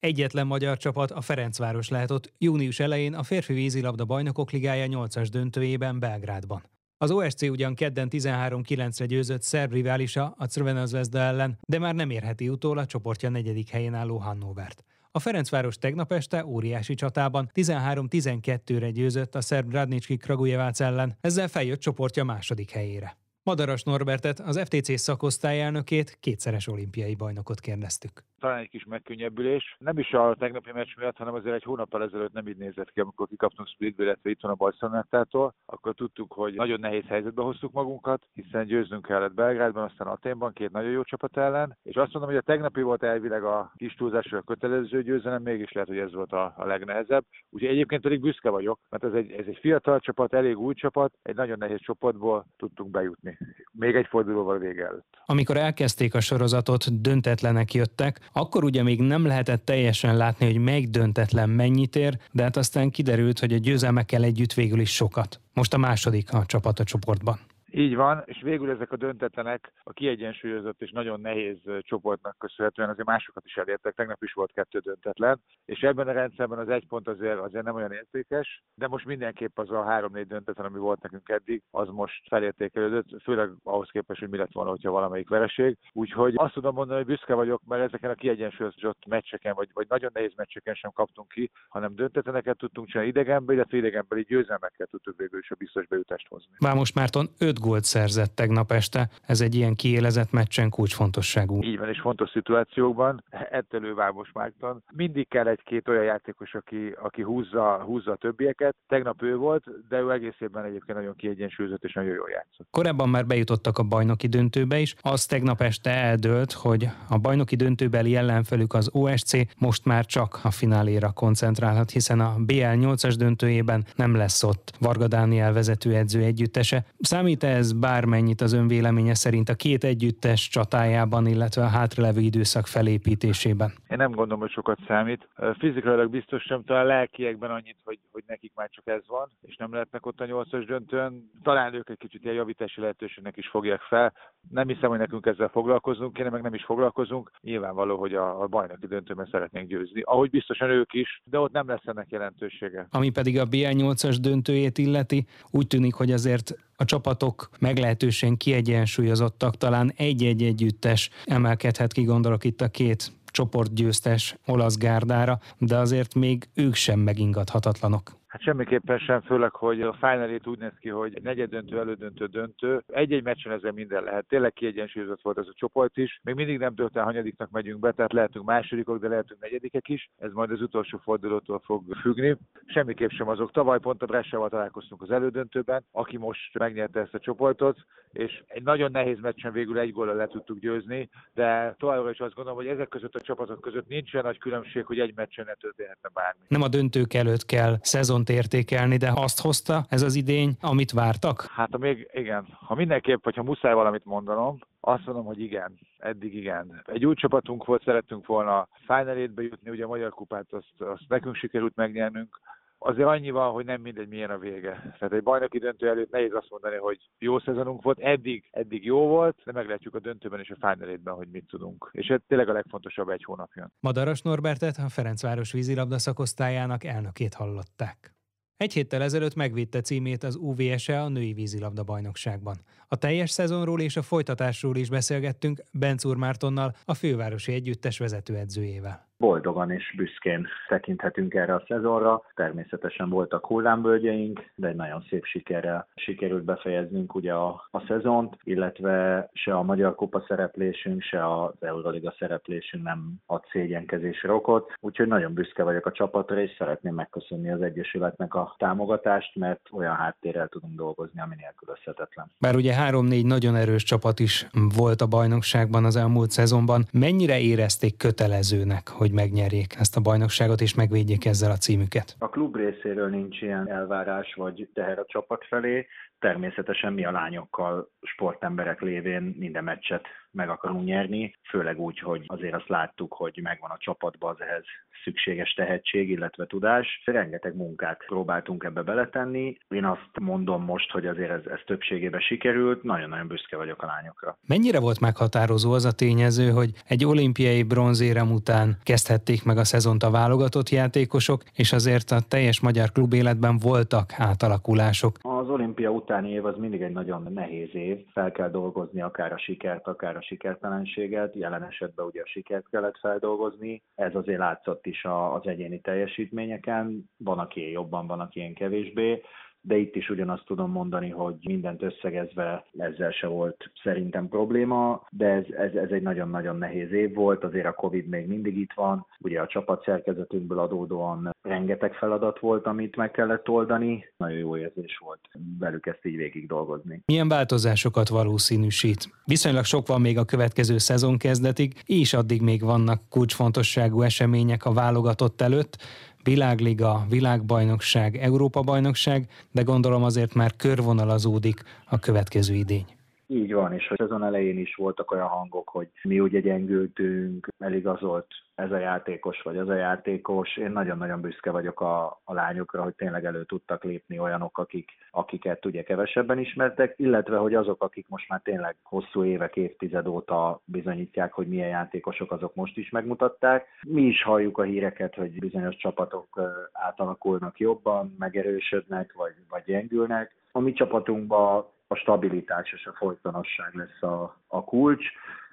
Egyetlen magyar csapat, a Ferencváros ott június elején a férfi vízilabda bajnokok ligája 8-as döntőjében Belgrádban. Az OSC ugyan kedden 13-9-re győzött szerb riválisa a Crvena Zvezda ellen, de már nem érheti utól a csoportja negyedik helyén álló Hannovert. A Ferencváros tegnap este óriási csatában 13-12-re győzött a szerb Radnicski Kragujevác ellen, ezzel feljött csoportja második helyére. Madaras Norbertet, az FTC szakosztályelnökét, kétszeres olimpiai bajnokot kérdeztük talán egy kis megkönnyebbülés. Nem is a tegnapi meccs miatt, hanem azért egy hónappal ezelőtt nem így nézett ki, amikor kikaptunk Splitből, illetve itt van a Barcelonettától, akkor tudtuk, hogy nagyon nehéz helyzetbe hoztuk magunkat, hiszen győznünk kellett Belgrádban, aztán Aténban két nagyon jó csapat ellen, és azt mondom, hogy a tegnapi volt elvileg a kis túlzásra kötelező győzelem, mégis lehet, hogy ez volt a, a legnehezebb. Úgyhogy egyébként pedig büszke vagyok, mert ez egy, ez egy fiatal csapat, elég új csapat, egy nagyon nehéz csoportból tudtunk bejutni. Még egy fordulóval vége előtt. Amikor elkezdték a sorozatot, döntetlenek jöttek, akkor ugye még nem lehetett teljesen látni, hogy melyik döntetlen mennyit ér, de hát aztán kiderült, hogy a győzelmekkel együtt végül is sokat. Most a második a csapat a csoportban. Így van, és végül ezek a döntetlenek a kiegyensúlyozott és nagyon nehéz csoportnak köszönhetően azért másokat is elértek. Tegnap is volt kettő döntetlen, és ebben a rendszerben az egy pont azért, azért nem olyan értékes, de most mindenképp az a három-négy döntetlen, ami volt nekünk eddig, az most felértékelődött, főleg ahhoz képest, hogy mi lett volna, hogyha valamelyik vereség. Úgyhogy azt tudom mondani, hogy büszke vagyok, mert ezeken a kiegyensúlyozott meccseken, vagy, vagy nagyon nehéz meccseken sem kaptunk ki, hanem döntetleneket tudtunk csinálni idegenbe, illetve idegenbeli győzelmekkel tudtuk végül is a biztos bejutást hozni. Vámos Márton 5 gólt szerzett tegnap este. Ez egy ilyen kiélezett meccsen kulcsfontosságú. Így van, és fontos szituációkban. Ettől ő Vámos Márton. Mindig kell egy-két olyan játékos, aki, aki húzza, húzza a többieket. Tegnap ő volt, de ő egész évben egyébként nagyon kiegyensúlyozott és nagyon jól játszott. Korábban már bejutottak a bajnoki döntőbe is. Az tegnap este eldőlt, hogy a bajnoki döntőbeli ellenfelük az OSC most már csak a fináléra koncentrálhat, hiszen a BL 8-as döntőjében nem lesz ott Varga Dániel vezetőedző együttese. Számít ez bármennyit az ön véleménye szerint a két együttes csatájában, illetve a hátralevő időszak felépítésében? Én nem gondolom, hogy sokat számít. Fizikailag biztos sem, talán lelkiekben annyit, hogy, hogy nekik már csak ez van, és nem lehetnek ott a nyolcas döntőn. Talán ők egy kicsit ilyen javítási lehetőségnek is fogják fel. Nem hiszem, hogy nekünk ezzel foglalkozunk kéne, meg nem is foglalkozunk. Nyilvánvaló, hogy a, a bajnoki döntőben szeretnénk győzni. Ahogy biztosan ők is, de ott nem lesz ennek jelentősége. Ami pedig a BL8-as döntőjét illeti, úgy tűnik, hogy azért a csapatok meglehetősen kiegyensúlyozottak, talán egy-egy együttes emelkedhet ki, gondolok itt a két csoportgyőztes olasz gárdára, de azért még ők sem megingathatatlanok. Hát semmiképpen sem, főleg, hogy a final úgy néz ki, hogy negyed döntő, elődöntő, döntő. Egy-egy meccsen ezzel minden lehet. Tényleg kiegyensúlyozott volt ez a csoport is. Még mindig nem dönt el, hanyadiknak megyünk be, tehát lehetünk másodikok, de lehetünk negyedikek is. Ez majd az utolsó fordulótól fog függni. Semmiképp sem azok. Tavaly pont a Bressával találkoztunk az elődöntőben, aki most megnyerte ezt a csoportot, és egy nagyon nehéz meccsen végül egy góllal le tudtuk győzni, de továbbra is azt gondolom, hogy ezek között a csapatok között nincs olyan nagy különbség, hogy egy meccsen ne történhetne bármi. Nem a döntők előtt kell szezon szezont értékelni, de azt hozta ez az idény, amit vártak? Hát még igen. Ha mindenképp, hogyha muszáj valamit mondanom, azt mondom, hogy igen, eddig igen. Egy új csapatunk volt, szerettünk volna final jutni, ugye a Magyar Kupát azt, azt nekünk sikerült megnyernünk, azért annyi van, hogy nem mindegy, milyen a vége. Tehát egy bajnoki döntő előtt nehéz azt mondani, hogy jó szezonunk volt, eddig, eddig jó volt, de meglátjuk a döntőben és a final hogy mit tudunk. És ez tényleg a legfontosabb egy hónapja. Madaras Norbertet, a Ferencváros vízilabda szakosztályának elnökét hallották. Egy héttel ezelőtt megvédte címét az UVSE a női vízilabda bajnokságban. A teljes szezonról és a folytatásról is beszélgettünk Bencúr Mártonnal, a fővárosi együttes vezetőedzőjével boldogan és büszkén tekinthetünk erre a szezonra. Természetesen voltak hullámvölgyeink, de egy nagyon szép sikerrel sikerült befejeznünk ugye a, a szezont, illetve se a Magyar Kupa szereplésünk, se az Euroliga szereplésünk nem ad szégyenkezésre okot. Úgyhogy nagyon büszke vagyok a csapatra, és szeretném megköszönni az Egyesületnek a támogatást, mert olyan háttérrel tudunk dolgozni, ami nélkülözhetetlen. Bár ugye három-négy nagyon erős csapat is volt a bajnokságban az elmúlt szezonban, mennyire érezték kötelezőnek, hogy hogy megnyerjék ezt a bajnokságot és megvédjék ezzel a címüket. A klub részéről nincs ilyen elvárás vagy teher a csapat felé. Természetesen mi a lányokkal sportemberek lévén minden meccset meg akarunk nyerni, főleg úgy, hogy azért azt láttuk, hogy megvan a csapatban az ehhez szükséges tehetség, illetve tudás. Rengeteg munkát próbáltunk ebbe beletenni. Én azt mondom most, hogy azért ez, ez többségében sikerült, nagyon-nagyon büszke vagyok a lányokra. Mennyire volt meghatározó az a tényező, hogy egy olimpiai bronzérem után kezdhették meg a szezont a válogatott játékosok, és azért a teljes magyar klub életben voltak átalakulások. Az olimpia utáni év az mindig egy nagyon nehéz év. Fel kell dolgozni akár a sikert, akár a sikertelenséget. Jelen esetben ugye a sikert kellett feldolgozni. Ez azért látszott is az egyéni teljesítményeken. Van, aki jobban, van, aki kevésbé de itt is ugyanazt tudom mondani, hogy mindent összegezve ezzel se volt szerintem probléma, de ez, ez, ez egy nagyon-nagyon nehéz év volt, azért a Covid még mindig itt van, ugye a csapat szerkezetünkből adódóan rengeteg feladat volt, amit meg kellett oldani, nagyon jó érzés volt velük ezt így végig dolgozni. Milyen változásokat valószínűsít? Viszonylag sok van még a következő szezon kezdetig, és addig még vannak kulcsfontosságú események a válogatott előtt, világliga, világbajnokság, Európa-bajnokság, de gondolom azért már körvonalazódik a következő idény. Így van, és a szezon elején is voltak olyan hangok, hogy mi ugye gyengültünk, eligazolt ez a játékos vagy az a játékos. Én nagyon-nagyon büszke vagyok a, a lányokra, hogy tényleg elő tudtak lépni olyanok, akik, akiket ugye kevesebben ismertek, illetve hogy azok, akik most már tényleg hosszú évek, évtized óta bizonyítják, hogy milyen játékosok, azok most is megmutatták. Mi is halljuk a híreket, hogy bizonyos csapatok átalakulnak jobban, megerősödnek vagy, vagy gyengülnek. A mi csapatunkban a stabilitás és a folytonosság lesz a, a kulcs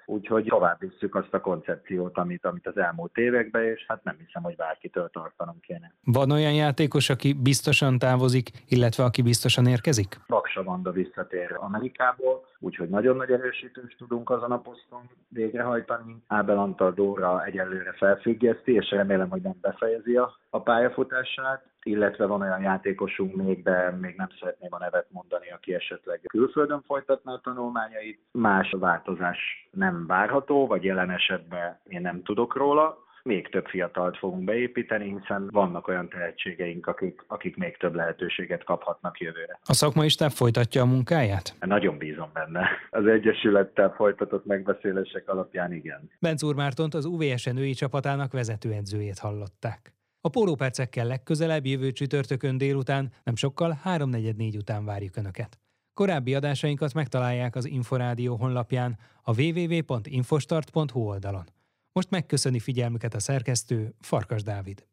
úgyhogy tovább visszük azt a koncepciót, amit, amit az elmúlt években, és hát nem hiszem, hogy bárkitől tartanunk kéne. Van olyan játékos, aki biztosan távozik, illetve aki biztosan érkezik? Baksa Vanda visszatér Amerikából, úgyhogy nagyon nagy erősítést tudunk azon a poszton végrehajtani. Ábel Antal Dóra egyelőre felfüggeszti, és remélem, hogy nem befejezi a, a pályafutását illetve van olyan játékosunk még, de még nem szeretném a nevet mondani, aki esetleg külföldön folytatná a tanulmányait. Más változás nem várható, vagy jelen esetben én nem tudok róla. Még több fiatalt fogunk beépíteni, hiszen vannak olyan tehetségeink, akik, akik még több lehetőséget kaphatnak jövőre. A szakmai stáb folytatja a munkáját? Nagyon bízom benne. Az Egyesülettel folytatott megbeszélések alapján igen. Bencúr Mártont az UVS női csapatának vezetőedzőjét hallották. A pólópercekkel legközelebb jövő csütörtökön délután, nem sokkal 3.44 után várjuk Önöket. Korábbi adásainkat megtalálják az Inforádió honlapján a www.infostart.hu oldalon. Most megköszöni figyelmüket a szerkesztő Farkas Dávid.